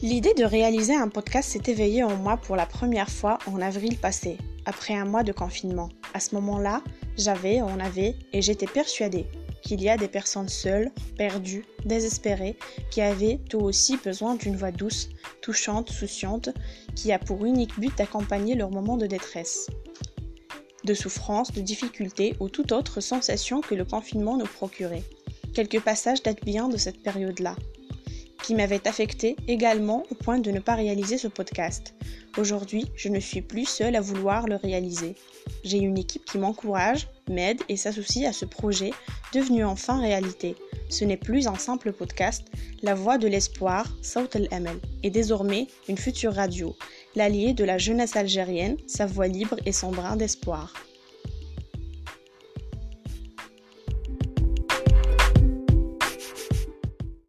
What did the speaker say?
L'idée de réaliser un podcast s'est éveillée en moi pour la première fois en avril passé, après un mois de confinement. À ce moment-là, j'avais, on avait, et j'étais persuadée qu'il y a des personnes seules, perdues, désespérées, qui avaient tout aussi besoin d'une voix douce, touchante, souciante, qui a pour unique but d'accompagner leur moment de détresse, de souffrance, de difficulté ou toute autre sensation que le confinement nous procurait. Quelques passages datent bien de cette période-là qui m'avait affecté également au point de ne pas réaliser ce podcast. Aujourd'hui, je ne suis plus seule à vouloir le réaliser. J'ai une équipe qui m'encourage, m'aide et s'associe à ce projet devenu enfin réalité. Ce n'est plus un simple podcast, la voix de l'espoir, Saut el-Amel, est désormais une future radio, l'allié de la jeunesse algérienne, sa voix libre et son brin d'espoir.